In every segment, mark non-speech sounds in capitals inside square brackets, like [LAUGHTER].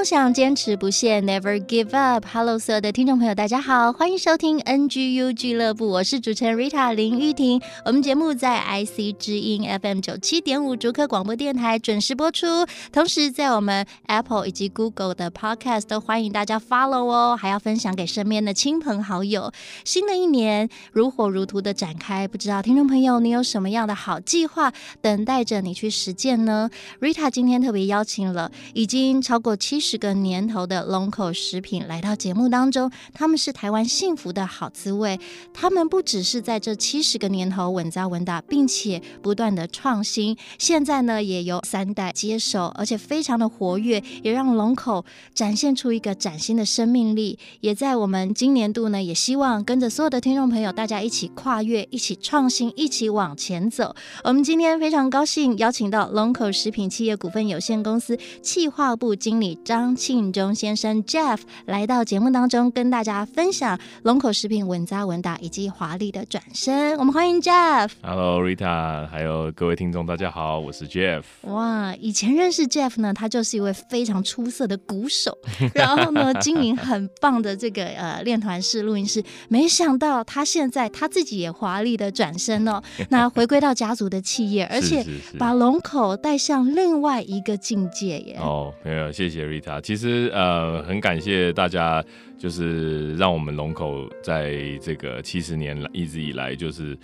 梦想，坚持不懈，Never give up。Hello，所有的听众朋友，大家好，欢迎收听 NGU 俱乐部，我是主持人 Rita 林玉婷。我们节目在 IC 之音 FM 九七点五竹科广播电台准时播出，同时在我们 Apple 以及 Google 的 Podcast 都欢迎大家 follow 哦，还要分享给身边的亲朋好友。新的一年如火如荼的展开，不知道听众朋友你有什么样的好计划等待着你去实践呢？Rita 今天特别邀请了已经超过七十个年头的龙口食品来到节目当中，他们是台湾幸福的好滋味。他们不只是在这七十个年头稳扎稳打，并且不断的创新。现在呢，也由三代接手，而且非常的活跃，也让龙口展现出一个崭新的生命力。也在我们今年度呢，也希望跟着所有的听众朋友，大家一起跨越，一起创新，一起往前走。我们今天非常高兴邀请到龙口食品企业股份有限公司企划部经理。张庆忠先生 Jeff 来到节目当中，跟大家分享龙口食品稳扎稳打以及华丽的转身。我们欢迎 Jeff。Hello Rita，还有各位听众，大家好，我是 Jeff。哇，以前认识 Jeff 呢，他就是一位非常出色的鼓手，[LAUGHS] 然后呢，经营很棒的这个呃练团式、录音室。没想到他现在他自己也华丽的转身哦，[LAUGHS] 那回归到家族的企业，而且把龙口带向另外一个境界耶。哦，没有，谢谢。Rita，啊其实呃很感谢大家，就是让我们龙口在这个七十年来一直以来，就是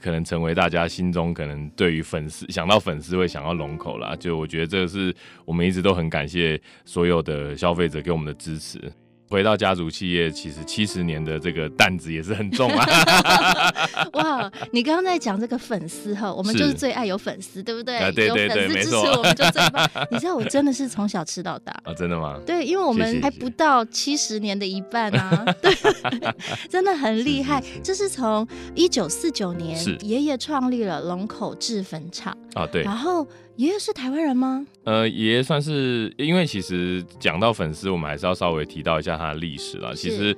可能成为大家心中可能对于粉丝想到粉丝会想到龙口啦，就我觉得这个是我们一直都很感谢所有的消费者给我们的支持。回到家族企业，其实七十年的这个担子也是很重啊！[LAUGHS] 哇，你刚刚在讲这个粉丝哈，我们就是最爱有粉丝，对不对？啊、对对对，有粉丝支持我们就最棒。[LAUGHS] 你知道我真的是从小吃到大啊，真的吗？对，因为我们还不到七十年的一半啊，[LAUGHS] 对，真的很厉害。这是从一九四九年，爷爷创立了龙口制粉厂啊，对，然后。爷爷是台湾人吗？呃，爷爷算是，因为其实讲到粉丝，我们还是要稍微提到一下他的历史啦。其实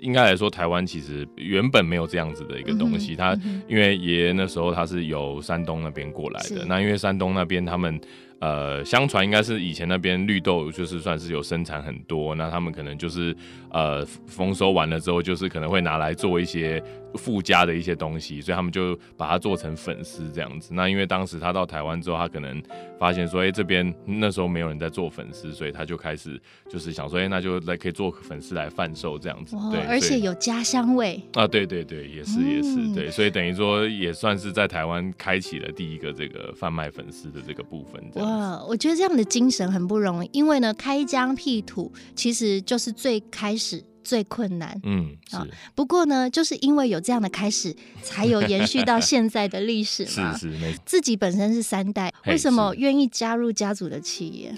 应该来说，台湾其实原本没有这样子的一个东西。嗯、他因为爷爷那时候他是由山东那边过来的，那因为山东那边他们。呃，相传应该是以前那边绿豆就是算是有生产很多，那他们可能就是呃丰收完了之后，就是可能会拿来做一些附加的一些东西，所以他们就把它做成粉丝这样子。那因为当时他到台湾之后，他可能发现说，哎、欸，这边那时候没有人在做粉丝，所以他就开始就是想说，哎、欸，那就来可以做粉丝来贩售这样子。对，而且有家乡味啊，对对对，也是也是、嗯、对，所以等于说也算是在台湾开启了第一个这个贩卖粉丝的这个部分。哇，我觉得这样的精神很不容易，因为呢，开疆辟土其实就是最开始最困难。嗯，啊，不过呢，就是因为有这样的开始，才有延续到现在的历史嘛。[LAUGHS] 是是。自己本身是三代，为什么愿意加入家族的企业？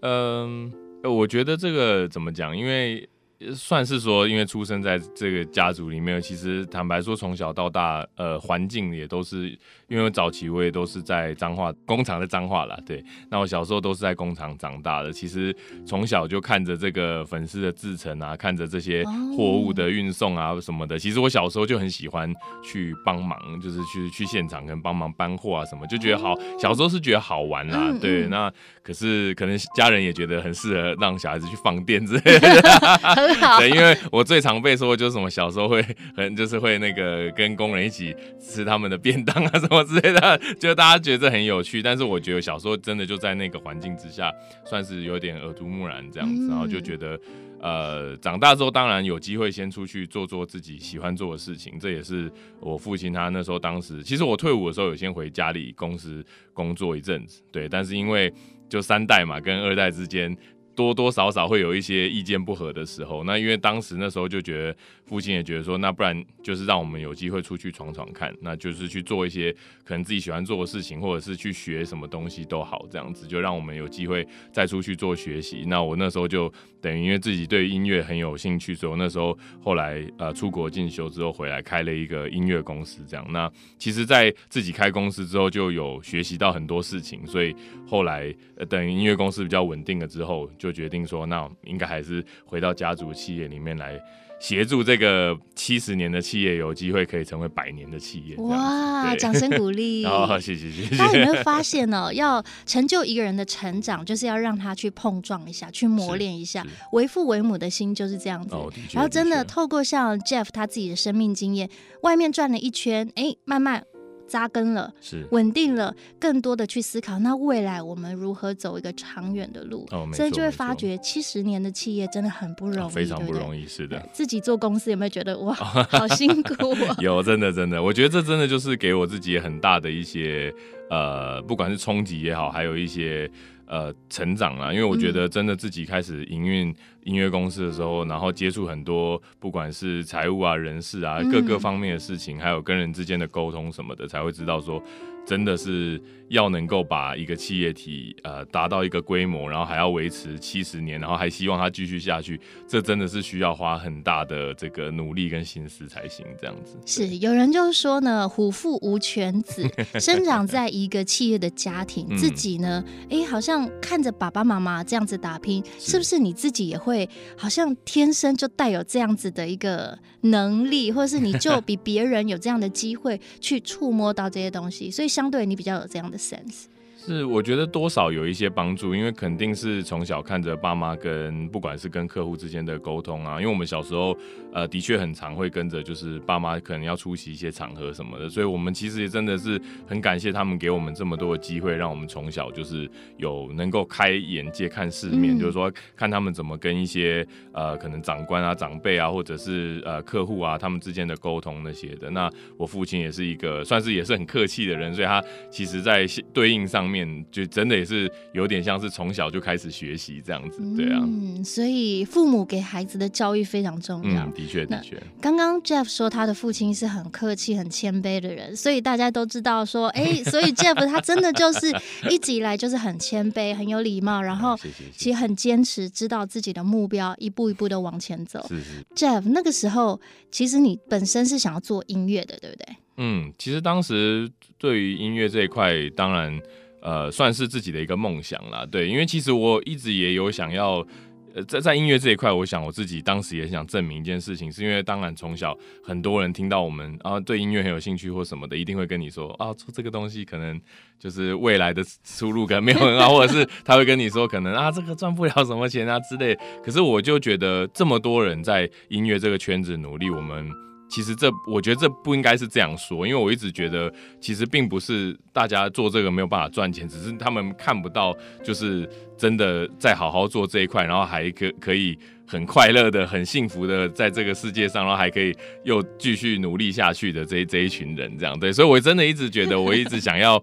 嗯，我觉得这个怎么讲？因为。算是说，因为出生在这个家族里面，其实坦白说，从小到大，呃，环境也都是，因为早期我也都是在彰化工厂的彰化啦，对。那我小时候都是在工厂长大的，其实从小就看着这个粉丝的制成啊，看着这些货物的运送啊什么的，其实我小时候就很喜欢去帮忙，就是去去现场跟帮忙搬货啊什么，就觉得好，小时候是觉得好玩啦，对。那可是可能家人也觉得很适合让小孩子去放电之类的。[LAUGHS] 很好。对，因为我最常被说就是什么小时候会很就是会那个跟工人一起吃他们的便当啊什么之类的，就大家觉得很有趣。但是我觉得小时候真的就在那个环境之下，算是有点耳濡目染这样子，然后就觉得。呃，长大之后当然有机会先出去做做自己喜欢做的事情，这也是我父亲他那时候当时，其实我退伍的时候有先回家里公司工作一阵子，对，但是因为就三代嘛，跟二代之间。多多少少会有一些意见不合的时候，那因为当时那时候就觉得父亲也觉得说，那不然就是让我们有机会出去闯闯看，那就是去做一些可能自己喜欢做的事情，或者是去学什么东西都好，这样子就让我们有机会再出去做学习。那我那时候就等于因为自己对音乐很有兴趣，所以我那时候后来呃出国进修之后回来开了一个音乐公司，这样。那其实，在自己开公司之后就有学习到很多事情，所以后来等于音乐公司比较稳定了之后。就决定说，那应该还是回到家族企业里面来协助这个七十年的企业有机会可以成为百年的企业。哇，掌声鼓励！好，[LAUGHS] 谢谢谢谢。大家有没有发现呢？要成就一个人的成长，就是要让他去碰撞一下，去磨练一下。为父为母的心就是这样子。哦，然后真的透过像 Jeff 他自己的生命经验，外面转了一圈，哎，慢慢。扎根了，是稳定了，更多的去思考，那未来我们如何走一个长远的路？哦，所以就会发觉七十年的企业真的很不容易，哦、非常不容易，对对是的。自己做公司有没有觉得哇，[LAUGHS] 好辛苦、啊？[LAUGHS] 有，真的真的，我觉得这真的就是给我自己很大的一些呃，不管是冲击也好，还有一些。呃，成长啦，因为我觉得真的自己开始营运音乐公司的时候，嗯、然后接触很多不管是财务啊、人事啊各个方面的事情，嗯、还有跟人之间的沟通什么的，才会知道说。真的是要能够把一个企业体呃达到一个规模，然后还要维持七十年，然后还希望它继续下去，这真的是需要花很大的这个努力跟心思才行。这样子是有人就是说呢，虎父无犬子，[LAUGHS] 生长在一个企业的家庭，自己呢，哎、欸，好像看着爸爸妈妈这样子打拼，是，是不是你自己也会好像天生就带有这样子的一个能力，或者是你就比别人有这样的机会去触摸到这些东西，所以。相对你比较有这样的 sense。是，我觉得多少有一些帮助，因为肯定是从小看着爸妈跟不管是跟客户之间的沟通啊，因为我们小时候呃的确很常会跟着，就是爸妈可能要出席一些场合什么的，所以我们其实也真的是很感谢他们给我们这么多的机会，让我们从小就是有能够开眼界、看世面，嗯、就是说看他们怎么跟一些呃可能长官啊、长辈啊，或者是呃客户啊他们之间的沟通那些的。那我父亲也是一个算是也是很客气的人，所以他其实在对应上面。就真的也是有点像是从小就开始学习这样子，对啊，嗯，所以父母给孩子的教育非常重要。嗯，的确的确。刚刚 Jeff 说他的父亲是很客气、很谦卑的人，所以大家都知道说，哎、欸，所以 Jeff 他真的就是一直以来就是很谦卑、很有礼貌，然后其实很坚持，知道自己的目标，一步一步的往前走。是是。Jeff 那个时候，其实你本身是想要做音乐的，对不对？嗯，其实当时对于音乐这一块，当然。呃，算是自己的一个梦想啦，对，因为其实我一直也有想要，呃，在在音乐这一块，我想我自己当时也想证明一件事情，是因为当然从小很多人听到我们啊对音乐很有兴趣或什么的，一定会跟你说啊，做这个东西可能就是未来的出路可能没有很好，[LAUGHS] 或者是他会跟你说可能啊这个赚不了什么钱啊之类，可是我就觉得这么多人在音乐这个圈子努力，我们。其实这，我觉得这不应该是这样说，因为我一直觉得，其实并不是大家做这个没有办法赚钱，只是他们看不到，就是真的在好好做这一块，然后还可可以很快乐的、很幸福的在这个世界上，然后还可以又继续努力下去的这这一群人，这样对，所以我真的一直觉得，我一直想要，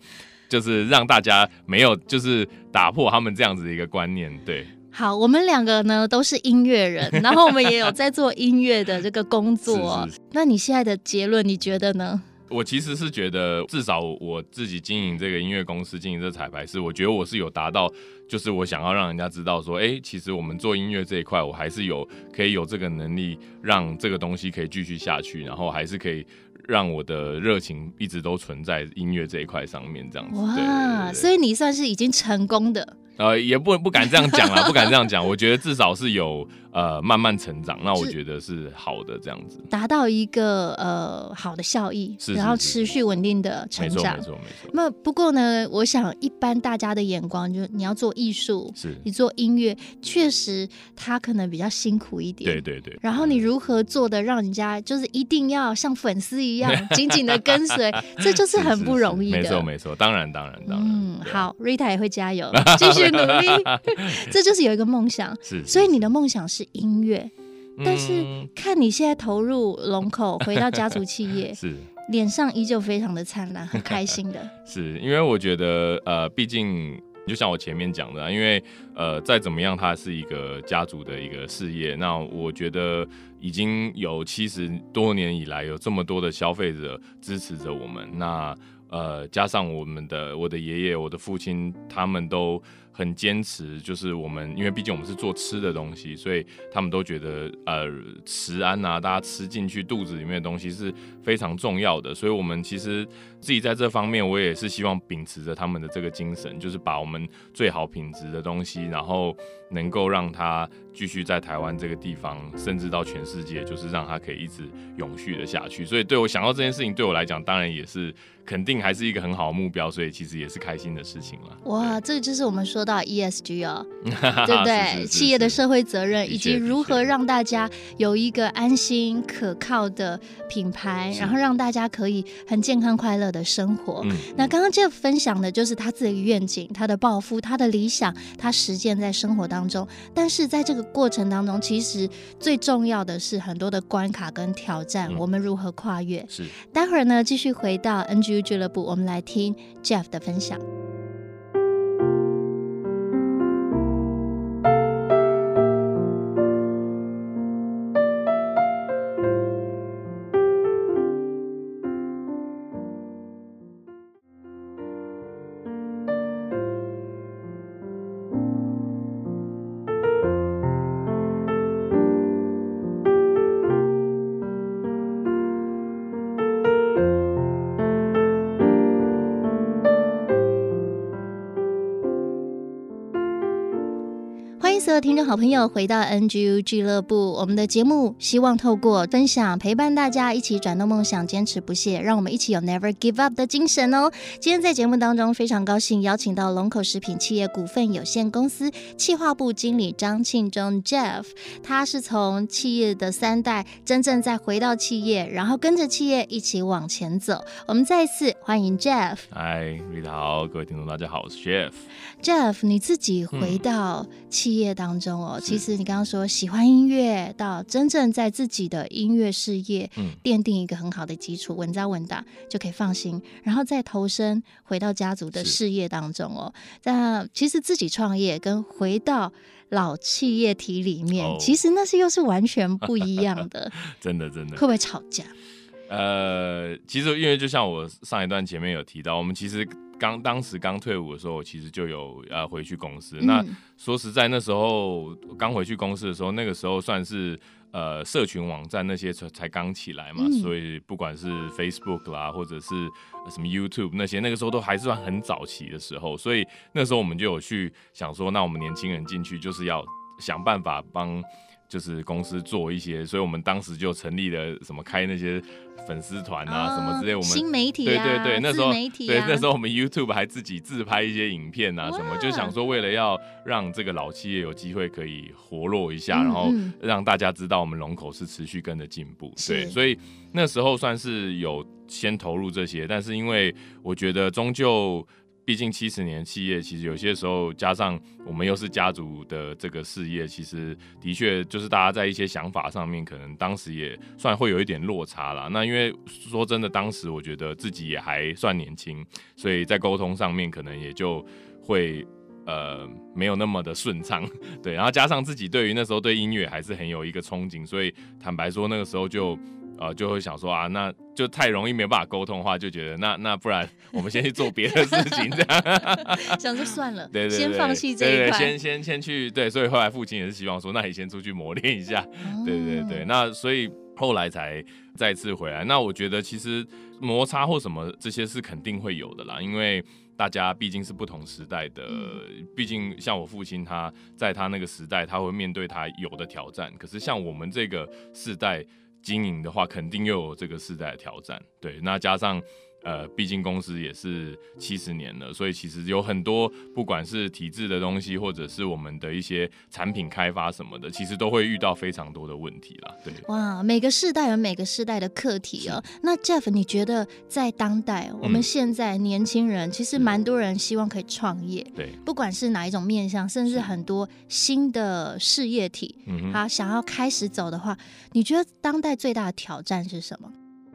就是让大家没有，就是打破他们这样子的一个观念，对。好，我们两个呢都是音乐人，[LAUGHS] 然后我们也有在做音乐的这个工作。是是是。那你现在的结论，你觉得呢？我其实是觉得，至少我自己经营这个音乐公司，经营这彩排是，我觉得我是有达到，就是我想要让人家知道说，哎，其实我们做音乐这一块，我还是有可以有这个能力，让这个东西可以继续下去，然后还是可以。让我的热情一直都存在音乐这一块上面，这样子。哇，所以你算是已经成功的。呃，也不不敢这样讲啦，不敢这样讲。我觉得至少是有呃慢慢成长。那我觉得是好的，这样子达到一个呃好的效益，是是是是然后持续稳定的成长。没错没错没错。那不过呢，我想一般大家的眼光就是你要做艺术，是你做音乐，确实它可能比较辛苦一点。对对对。然后你如何做的让人家就是一定要像粉丝一样 [LAUGHS] 紧紧的跟随，这就是很不容易的。没错没错，当然当然当然。嗯，好，Rita 也会加油，继续努力。[LAUGHS] 这就是有一个梦想，是，是，所以你的梦想是音乐，嗯、但是看你现在投入龙口，回到家族企业，[LAUGHS] 是脸上依旧非常的灿烂，很开心的。[LAUGHS] 是因为我觉得，呃，毕竟就像我前面讲的，因为呃，再怎么样，它是一个家族的一个事业。那我觉得已经有七十多年以来，有这么多的消费者支持着我们。那呃，加上我们的我的爷爷、我的父亲，他们都很坚持，就是我们，因为毕竟我们是做吃的东西，所以他们都觉得呃，食安啊，大家吃进去肚子里面的东西是非常重要的。所以，我们其实自己在这方面，我也是希望秉持着他们的这个精神，就是把我们最好品质的东西，然后能够让它继续在台湾这个地方，甚至到全世界，就是让它可以一直永续的下去。所以，对我想到这件事情，对我来讲，当然也是。肯定还是一个很好的目标，所以其实也是开心的事情了。哇，这个就是我们说到 ESG 哦，对不对？是是是是企业的社会责任，以及如何让大家有一个安心可靠的品牌，然后让大家可以很健康快乐的生活。嗯、那刚刚 Jeff 分享的就是他自己的愿景、他的抱负、他的理想，他实践在生活当中。但是在这个过程当中，其实最重要的是很多的关卡跟挑战，嗯、我们如何跨越？是。待会儿呢，继续回到 NGU。俱乐部，我们来听 Jeff 的分享。听众好朋友，回到 NGU 俱乐部，我们的节目希望透过分享陪伴大家一起转动梦想，坚持不懈，让我们一起有 Never Give Up 的精神哦。今天在节目当中，非常高兴邀请到龙口食品企业股份有限公司企划部经理张庆忠 Jeff，他是从企业的三代真正再回到企业，然后跟着企业一起往前走。我们再一次欢迎 Jeff。嗨，Rita 好，各位听众大家好，我是 Jeff。Jeff，你自己回到企业当中哦，嗯、其实你刚刚说喜欢音乐，到真正在自己的音乐事业奠定一个很好的基础，稳扎稳打就可以放心，然后再投身回到家族的事业当中哦。那其实自己创业跟回到老企业体里面，哦、其实那是又是完全不一样的。[LAUGHS] 真的真的，会不会吵架？呃，其实因为就像我上一段前面有提到，我们其实。刚当时刚退伍的时候，我其实就有呃回去公司。嗯、那说实在，那时候刚回去公司的时候，那个时候算是呃社群网站那些才才刚起来嘛，嗯、所以不管是 Facebook 啦，或者是什么 YouTube 那些，那个时候都还是算很早期的时候。所以那时候我们就有去想说，那我们年轻人进去就是要想办法帮。就是公司做一些，所以我们当时就成立了什么开那些粉丝团啊，什么之类。我们新媒体对对对，那时候媒体对那时候我们 YouTube 还自己自拍一些影片啊，什么就想说为了要让这个老企业有机会可以活络一下，然后让大家知道我们龙口是持续跟着进步。对，所以那时候算是有先投入这些，但是因为我觉得终究。毕竟七十年企业，其实有些时候加上我们又是家族的这个事业，其实的确就是大家在一些想法上面，可能当时也算会有一点落差啦。那因为说真的，当时我觉得自己也还算年轻，所以在沟通上面可能也就会呃没有那么的顺畅。[LAUGHS] 对，然后加上自己对于那时候对音乐还是很有一个憧憬，所以坦白说那个时候就。呃，就会想说啊，那就太容易没办法沟通的话，就觉得那那不然我们先去做别的事情，这样。[LAUGHS] 想说算了，对对，对，先放弃这一块，对对，先先先去对，所以后来父亲也是希望说，那你先出去磨练一下，哦、对对对，那所以后来才再次回来。那我觉得其实摩擦或什么这些是肯定会有的啦，因为大家毕竟是不同时代的，毕竟像我父亲他在他那个时代，他会面对他有的挑战，可是像我们这个世代经营的话，肯定又有这个世代的挑战。对，那加上。呃，毕竟公司也是七十年了，所以其实有很多不管是体制的东西，或者是我们的一些产品开发什么的，其实都会遇到非常多的问题啦。对，哇，每个世代有每个世代的课题哦。那 Jeff，你觉得在当代，我们现在年轻人、嗯、其实蛮多人希望可以创业，对，不管是哪一种面向，甚至很多新的事业体，他想要开始走的话，你觉得当代最大的挑战是什么？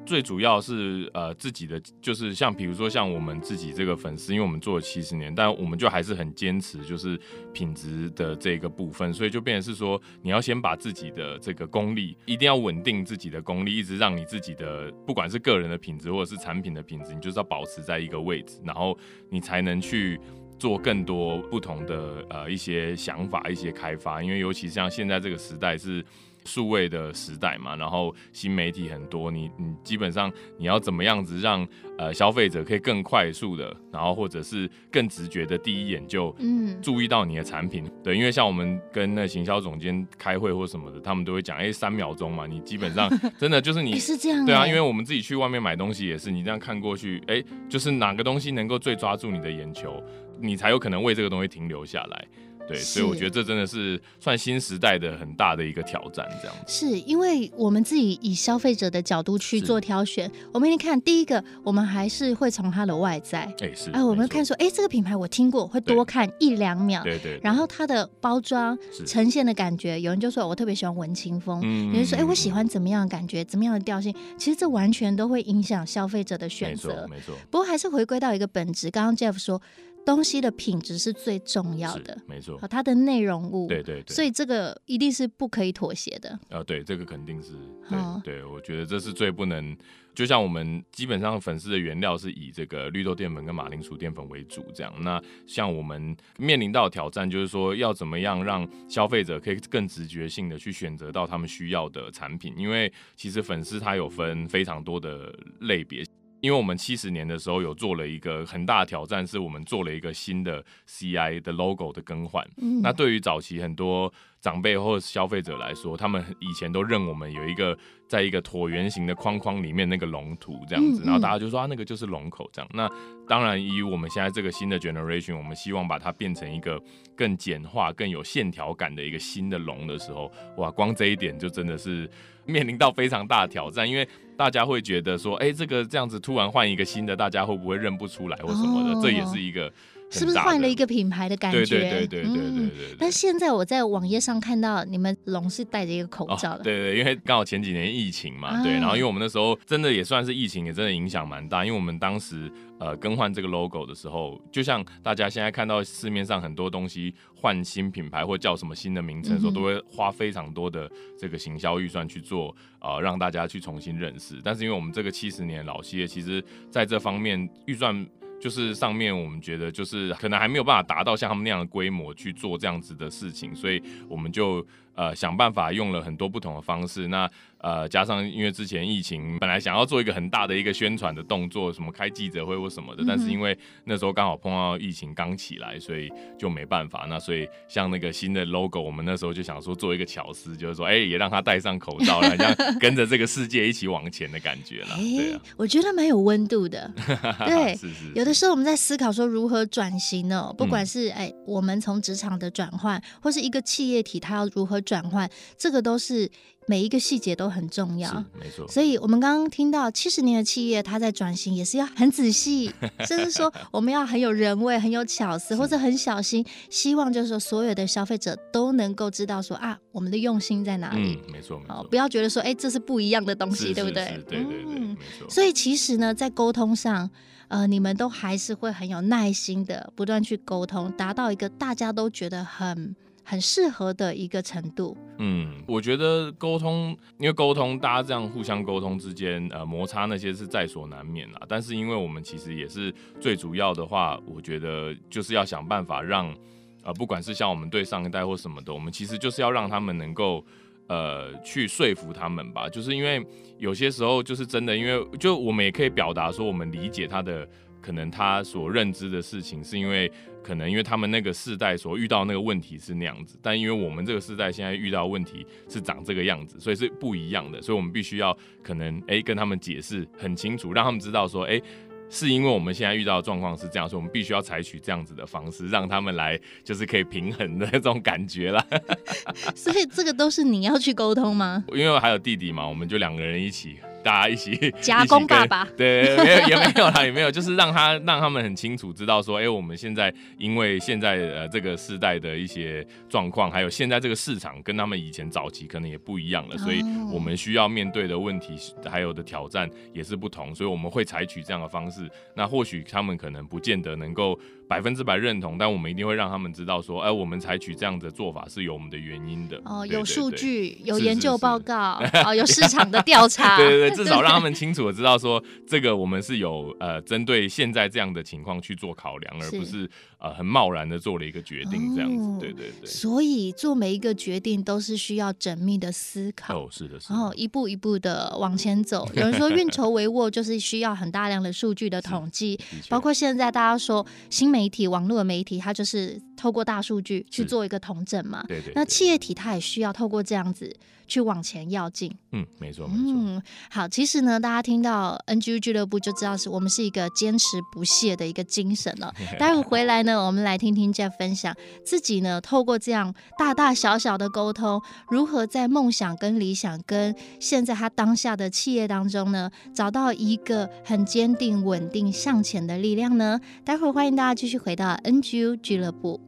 最主要是呃自己的，就是像比如说像我们自己这个粉丝，因为我们做了七十年，但我们就还是很坚持就是品质的这个部分，所以就变成是说你要先把自己的这个功力一定要稳定自己的功力，一直让你自己的不管是个人的品质或者是产品的品质，你就是要保持在一个位置，然后你才能去做更多不同的呃一些想法、一些开发，因为尤其像现在这个时代是。数位的时代嘛，然后新媒体很多，你你基本上你要怎么样子让呃消费者可以更快速的，然后或者是更直觉的第一眼就嗯。注意到你的产品，嗯、对，因为像我们跟那行销总监开会或什么的，他们都会讲，哎、欸，三秒钟嘛，你基本上 [LAUGHS] 真的就是你、欸、是这样，对啊，因为我们自己去外面买东西也是，你这样看过去，哎、欸，就是哪个东西能够最抓住你的眼球，你才有可能为这个东西停留下来。对，所以我觉得这真的是算新时代的很大的一个挑战，这样子。是因为我们自己以消费者的角度去做挑选，我们一定看第一个，我们还是会从它的外在，哎是，哎我们看说，哎这个品牌我听过，会多看一两秒，对对。然后它的包装呈现的感觉，有人就说我特别喜欢文青风，有人说哎我喜欢怎么样的感觉，怎么样的调性，其实这完全都会影响消费者的选择，没错。不过还是回归到一个本质，刚刚 Jeff 说。东西的品质是最重要的，没错。它的内容物，对对对，所以这个一定是不可以妥协的。啊，对，这个肯定是，对对，我觉得这是最不能。就像我们基本上粉丝的原料是以这个绿豆淀粉跟马铃薯淀粉为主，这样。那像我们面临到的挑战，就是说要怎么样让消费者可以更直觉性的去选择到他们需要的产品，因为其实粉丝他有分非常多的类别。因为我们七十年的时候有做了一个很大的挑战，是我们做了一个新的 CI 的 logo 的更换。嗯。那对于早期很多长辈或消费者来说，他们以前都认我们有一个在一个椭圆形的框框里面那个龙图这样子，然后大家就说啊，那个就是龙口这样。那当然，以我们现在这个新的 generation，我们希望把它变成一个更简化、更有线条感的一个新的龙的时候，哇，光这一点就真的是 [LAUGHS] 面临到非常大的挑战，因为。大家会觉得说，哎、欸，这个这样子突然换一个新的，大家会不会认不出来或什么的？哦、这也是一个是不是换了一个品牌的感觉？对对对对对对。但现在我在网页上看到你们龙是戴着一个口罩的。[LAUGHS] 对对，因为刚好前几年疫情嘛，对。然后因为我们那时候真的也算是疫情，也真的影响蛮大，因为我们当时。呃，更换这个 logo 的时候，就像大家现在看到市面上很多东西换新品牌或叫什么新的名称的时候，都会花非常多的这个行销预算去做，呃，让大家去重新认识。但是因为我们这个七十年老企业，其实在这方面预算就是上面，我们觉得就是可能还没有办法达到像他们那样的规模去做这样子的事情，所以我们就。呃，想办法用了很多不同的方式。那呃，加上因为之前疫情，本来想要做一个很大的一个宣传的动作，什么开记者会或什么的，嗯、但是因为那时候刚好碰到疫情刚起来，所以就没办法。那所以像那个新的 logo，我们那时候就想说做一个巧思，就是说，哎、欸，也让他戴上口罩，然后这样跟着这个世界一起往前的感觉了。对啊，我觉得蛮有温度的。[LAUGHS] 对，是是是，有的时候我们在思考说如何转型呢？不管是哎、欸，我们从职场的转换，或是一个企业体它要如何。转换，这个都是每一个细节都很重要，没错。所以我们刚刚听到七十年的企业，它在转型也是要很仔细，甚至说我们要很有人味、很有巧思，[LAUGHS] 或者很小心，希望就是说所有的消费者都能够知道说啊，我们的用心在哪里。嗯，没错，没错。不要觉得说哎，这是不一样的东西，对不对？对对对，嗯，没错。所以其实呢，在沟通上，呃，你们都还是会很有耐心的，不断去沟通，达到一个大家都觉得很。很适合的一个程度。嗯，我觉得沟通，因为沟通，大家这样互相沟通之间，呃，摩擦那些是在所难免啦。但是，因为我们其实也是最主要的话，我觉得就是要想办法让，呃，不管是像我们对上一代或什么的，我们其实就是要让他们能够。呃，去说服他们吧，就是因为有些时候就是真的，因为就我们也可以表达说我们理解他的可能他所认知的事情，是因为可能因为他们那个世代所遇到那个问题是那样子，但因为我们这个世代现在遇到问题是长这个样子，所以是不一样的，所以我们必须要可能哎、欸、跟他们解释很清楚，让他们知道说哎。欸是因为我们现在遇到的状况是这样，所以我们必须要采取这样子的方式，让他们来就是可以平衡的那种感觉啦。[LAUGHS] 所以这个都是你要去沟通吗？因为我还有弟弟嘛，我们就两个人一起。大家一起 [LAUGHS] 夹攻爸爸，[LAUGHS] 对，没有也没有啦，也没有，就是让他让他们很清楚知道说，哎、欸，我们现在因为现在呃这个世代的一些状况，还有现在这个市场跟他们以前早期可能也不一样了，所以我们需要面对的问题还有的挑战也是不同，所以我们会采取这样的方式。那或许他们可能不见得能够。百分之百认同，但我们一定会让他们知道说，哎、呃，我们采取这样的做法是有我们的原因的。哦，有数据，有研究报告，是是是哦，有市场的调查。[LAUGHS] 对对对，至少 [LAUGHS] 让他们清楚的知道说，这个我们是有呃针对现在这样的情况去做考量，而不是呃很贸然的做了一个决定这样子。哦、对对对。所以做每一个决定都是需要缜密的思考。哦，是的，是的。然后一步一步的往前走。[LAUGHS] 有人说运筹帷幄就是需要很大量的数据的统计，包括现在大家说新媒媒体、网络的。媒体它就是透过大数据去做一个统整嘛，对对，对。那企业体它也需要透过这样子去往前要进。嗯，没错没错。嗯，好，其实呢，大家听到 NGU 俱乐部就知道是我们是一个坚持不懈的一个精神了。[LAUGHS] 待会回来呢，我们来听听 Jeff 分享自己呢，透过这样大大小小的沟通，如何在梦想跟理想跟现在他当下的企业当中呢，找到一个很坚定、稳定向前的力量呢？待会欢迎大家继续回到 NGU。俱乐部。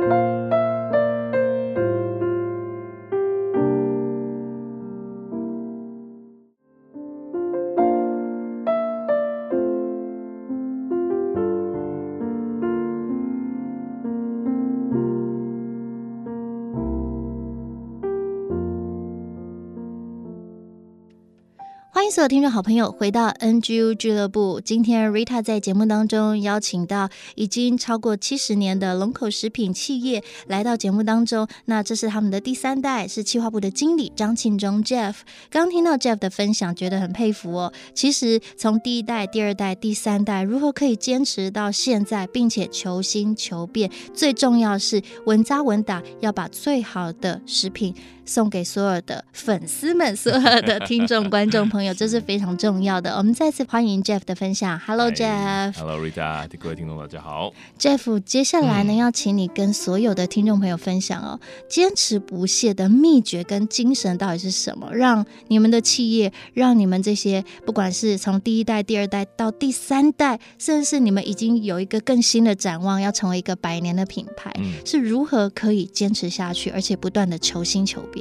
Thank you. 所有听众好朋友，回到 NGU 俱乐部。今天 Rita 在节目当中邀请到已经超过七十年的龙口食品企业来到节目当中。那这是他们的第三代，是企划部的经理张庆忠 Jeff。刚听到 Jeff 的分享，觉得很佩服哦。其实从第一代、第二代、第三代，如何可以坚持到现在，并且求新求变，最重要是稳扎稳打，要把最好的食品。送给所有的粉丝们，所有的听众、观众朋友，[LAUGHS] 这是非常重要的。我们再次欢迎 Jeff 的分享。Hello Jeff。Hello Rita，各位听众大家好。Jeff，接下来呢，要请你跟所有的听众朋友分享哦，坚持不懈的秘诀跟精神到底是什么？让你们的企业，让你们这些不管是从第一代、第二代到第三代，甚至是你们已经有一个更新的展望，要成为一个百年的品牌，嗯、是如何可以坚持下去，而且不断的求新求变？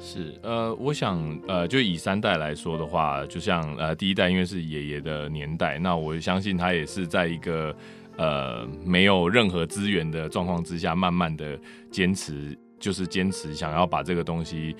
是呃，我想呃，就以三代来说的话，就像呃第一代，因为是爷爷的年代，那我相信他也是在一个呃没有任何资源的状况之下，慢慢的坚持，就是坚持想要把这个东西。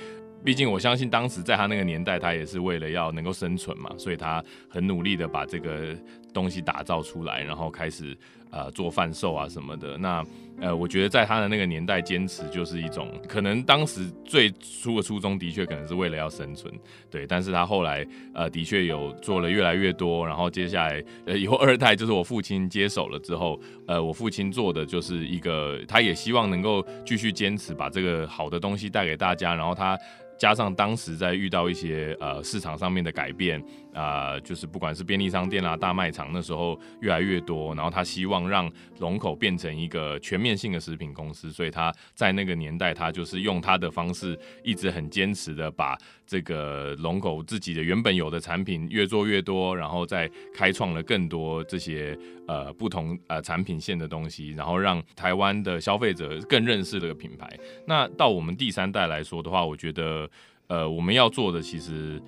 毕竟我相信当时在他那个年代，他也是为了要能够生存嘛，所以他很努力的把这个东西打造出来，然后开始呃做贩售啊什么的。那呃，我觉得在他的那个年代坚持就是一种，可能当时最初的初衷的确可能是为了要生存，对。但是他后来呃的确有做了越来越多，然后接下来呃以后二代就是我父亲接手了之后，呃我父亲做的就是一个，他也希望能够继续坚持把这个好的东西带给大家，然后他。加上当时在遇到一些呃市场上面的改变啊、呃，就是不管是便利商店啊、大卖场，那时候越来越多，然后他希望让龙口变成一个全面性的食品公司，所以他在那个年代，他就是用他的方式，一直很坚持的把这个龙口自己的原本有的产品越做越多，然后再开创了更多这些呃不同呃产品线的东西，然后让台湾的消费者更认识这个品牌。那到我们第三代来说的话，我觉得。呃，我们要做的其实，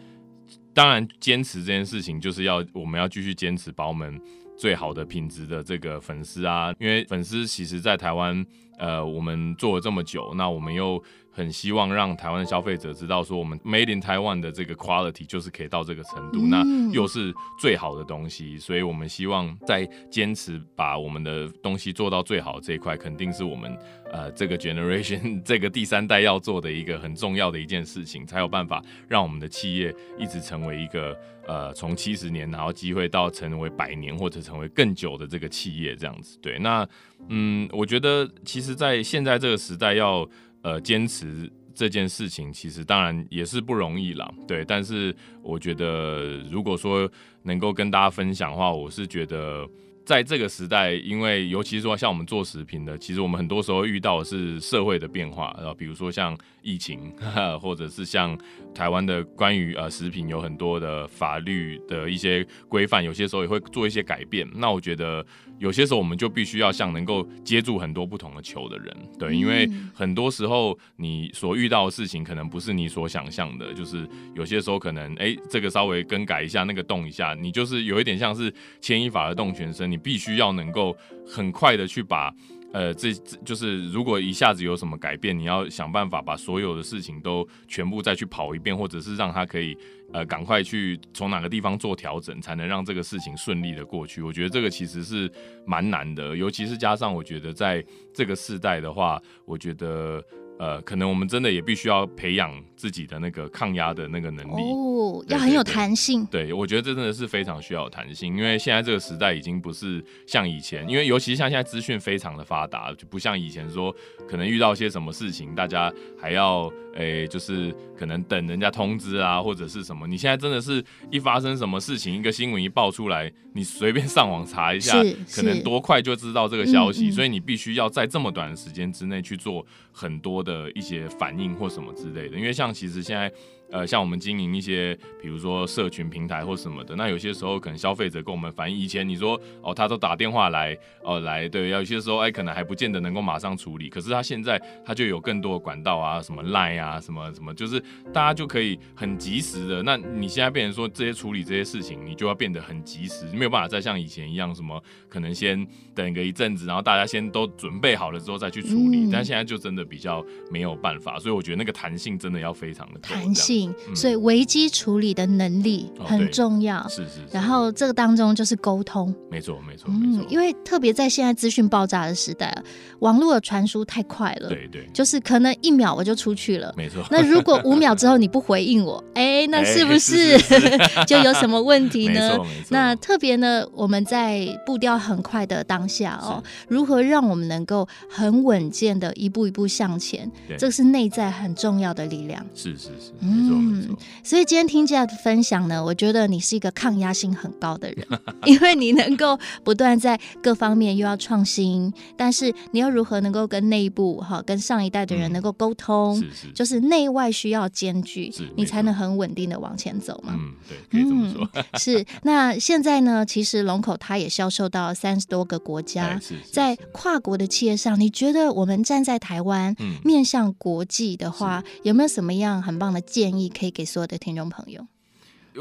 当然坚持这件事情，就是要我们要继续坚持，把我们最好的品质的这个粉丝啊，因为粉丝其实，在台湾，呃，我们做了这么久，那我们又很希望让台湾的消费者知道，说我们 Made in Taiwan 的这个 quality 就是可以到这个程度，嗯、那又是最好的东西，所以我们希望在坚持把我们的东西做到最好这一块，肯定是我们呃这个 generation [LAUGHS] 这个第三代要做的一个很重要的一件事情，才有办法让我们的企业一直成为一个呃从七十年然后机会到成为百年或者成为更久的这个企业这样子。对，那嗯，我觉得其实，在现在这个时代要呃，坚持这件事情其实当然也是不容易啦，对。但是我觉得，如果说能够跟大家分享的话，我是觉得在这个时代，因为尤其是说像我们做食品的，其实我们很多时候遇到的是社会的变化，然后比如说像疫情，[LAUGHS] 或者是像台湾的关于呃食品有很多的法律的一些规范，有些时候也会做一些改变。那我觉得。有些时候我们就必须要像能够接住很多不同的球的人，对，因为很多时候你所遇到的事情可能不是你所想象的，就是有些时候可能哎、欸，这个稍微更改一下，那个动一下，你就是有一点像是牵一发而动全身，你必须要能够很快的去把。呃，这这就是如果一下子有什么改变，你要想办法把所有的事情都全部再去跑一遍，或者是让他可以呃赶快去从哪个地方做调整，才能让这个事情顺利的过去。我觉得这个其实是蛮难的，尤其是加上我觉得在这个世代的话，我觉得。呃，可能我们真的也必须要培养自己的那个抗压的那个能力哦，要很有弹性。对，我觉得这真的是非常需要弹性，因为现在这个时代已经不是像以前，因为尤其是像现在资讯非常的发达，就不像以前说可能遇到些什么事情，大家还要。诶、欸，就是可能等人家通知啊，或者是什么。你现在真的是一发生什么事情，一个新闻一爆出来，你随便上网查一下，[LAUGHS] 可能多快就知道这个消息。所以你必须要在这么短的时间之内去做很多的一些反应或什么之类的。因为像其实现在。呃，像我们经营一些，比如说社群平台或什么的，那有些时候可能消费者跟我们反映，以前你说哦，他都打电话来，哦来，对，有些时候哎，可能还不见得能够马上处理，可是他现在他就有更多的管道啊，什么 Line 啊，什么什么，就是大家就可以很及时的。那你现在变成说这些处理这些事情，你就要变得很及时，没有办法再像以前一样，什么可能先等个一阵子，然后大家先都准备好了之后再去处理，嗯、但现在就真的比较没有办法，所以我觉得那个弹性真的要非常的弹性。所以危机处理的能力很重要，哦、是，是是。然后这个当中就是沟通，没错没错没错、嗯。因为特别在现在资讯爆炸的时代，网络的传输太快了，对对，就是可能一秒我就出去了，没错。那如果五秒之后你不回应我，[LAUGHS] 哎，那是不是 [LAUGHS] 就有什么问题呢？那特别呢，我们在步调很快的当下哦，如何让我们能够很稳健的一步一步向前？这是内在很重要的力量。是是是，没错。嗯所以今天听这样的分享呢，我觉得你是一个抗压性很高的人，[LAUGHS] 因为你能够不断在各方面又要创新，但是你要如何能够跟内部哈，跟上一代的人能够沟通，嗯、是是就是内外需要兼具，你才能很稳定的往前走嘛。嗯，对，可以这么说。嗯、是。那现在呢，其实龙口它也销售到三十多个国家，在跨国的企业上，你觉得我们站在台湾、嗯、面向国际的话，有没有什么样很棒的建议？可以给所有的听众朋友，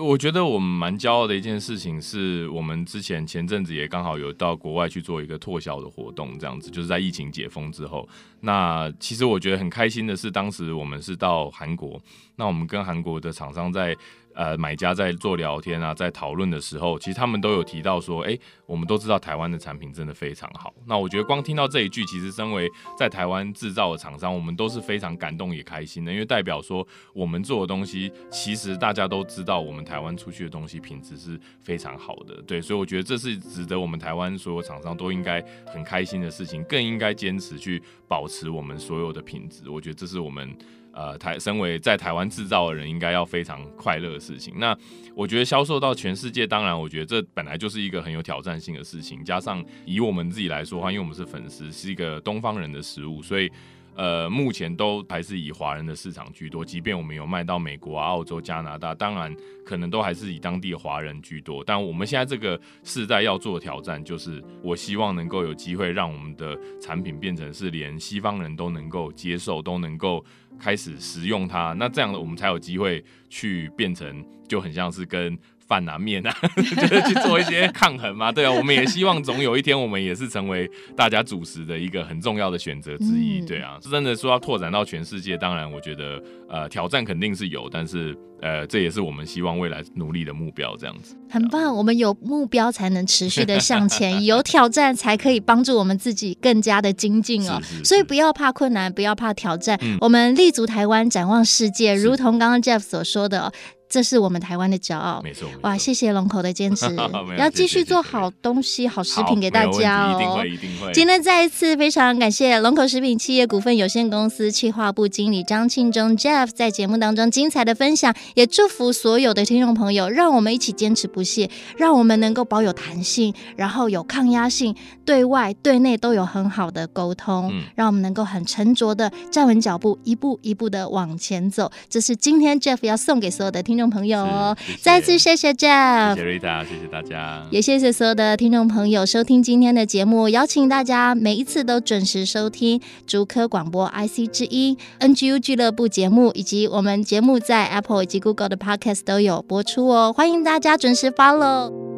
我觉得我们蛮骄傲的一件事情是，我们之前前阵子也刚好有到国外去做一个拓销的活动，这样子就是在疫情解封之后。那其实我觉得很开心的是，当时我们是到韩国，那我们跟韩国的厂商在。呃，买家在做聊天啊，在讨论的时候，其实他们都有提到说，哎、我们都知道台湾的产品真的非常好。那我觉得光听到这一句，其实身为在台湾制造的厂商，我们都是非常感动也开心的，因为代表说我们做的东西，其实大家都知道，我们台湾出去的东西品质是非常好的。对，所以我觉得这是值得我们台湾所有厂商都应该很开心的事情，更应该坚持去保持我们所有的品质。我觉得这是我们。呃，台身为在台湾制造的人，应该要非常快乐的事情。那我觉得销售到全世界，当然，我觉得这本来就是一个很有挑战性的事情。加上以我们自己来说的话，因为我们是粉丝，是一个东方人的食物，所以。呃，目前都还是以华人的市场居多，即便我们有卖到美国啊、澳洲、加拿大，当然可能都还是以当地华人居多。但我们现在这个世代要做的挑战，就是我希望能够有机会让我们的产品变成是连西方人都能够接受，都能够开始使用它。那这样的我们才有机会去变成就很像是跟。饭啊、面啊，[LAUGHS] 就是去做一些抗衡嘛。对啊，我们也希望总有一天，我们也是成为大家主食的一个很重要的选择之一。对啊，真的说要拓展到全世界，当然我觉得呃挑战肯定是有，但是。呃，这也是我们希望未来努力的目标，这样子很棒。我们有目标才能持续的向前，有挑战才可以帮助我们自己更加的精进哦。是是是，所以不要怕困难，不要怕挑战，嗯、我们立足台湾，展望世界。如同刚刚 Jeff 所说的。这是我们台湾的骄傲，没错。哇，谢谢龙口的坚持，[LAUGHS] 要继续做好东西、好食品给大家哦。一定会，一定会。今天再一次非常感谢龙口食品企业股份有限公司企划部经理张庆忠 Jeff 在节目当中精彩的分享，也祝福所有的听众朋友，让我们一起坚持不懈，让我们能够保有弹性，然后有抗压性，对外对内都有很好的沟通，嗯，让我们能够很沉着的站稳脚步，一步一步的往前走。这是今天 Jeff 要送给所有的听众。朋友哦，再次谢谢 Jeff，谢谢 Rita，谢谢大家，也谢谢所有的听众朋友收听今天的节目。邀请大家每一次都准时收听竹科广播 IC 之一 NGU 俱乐部节目，以及我们节目在 Apple 以及 Google 的 Podcast 都有播出哦。欢迎大家准时 follow。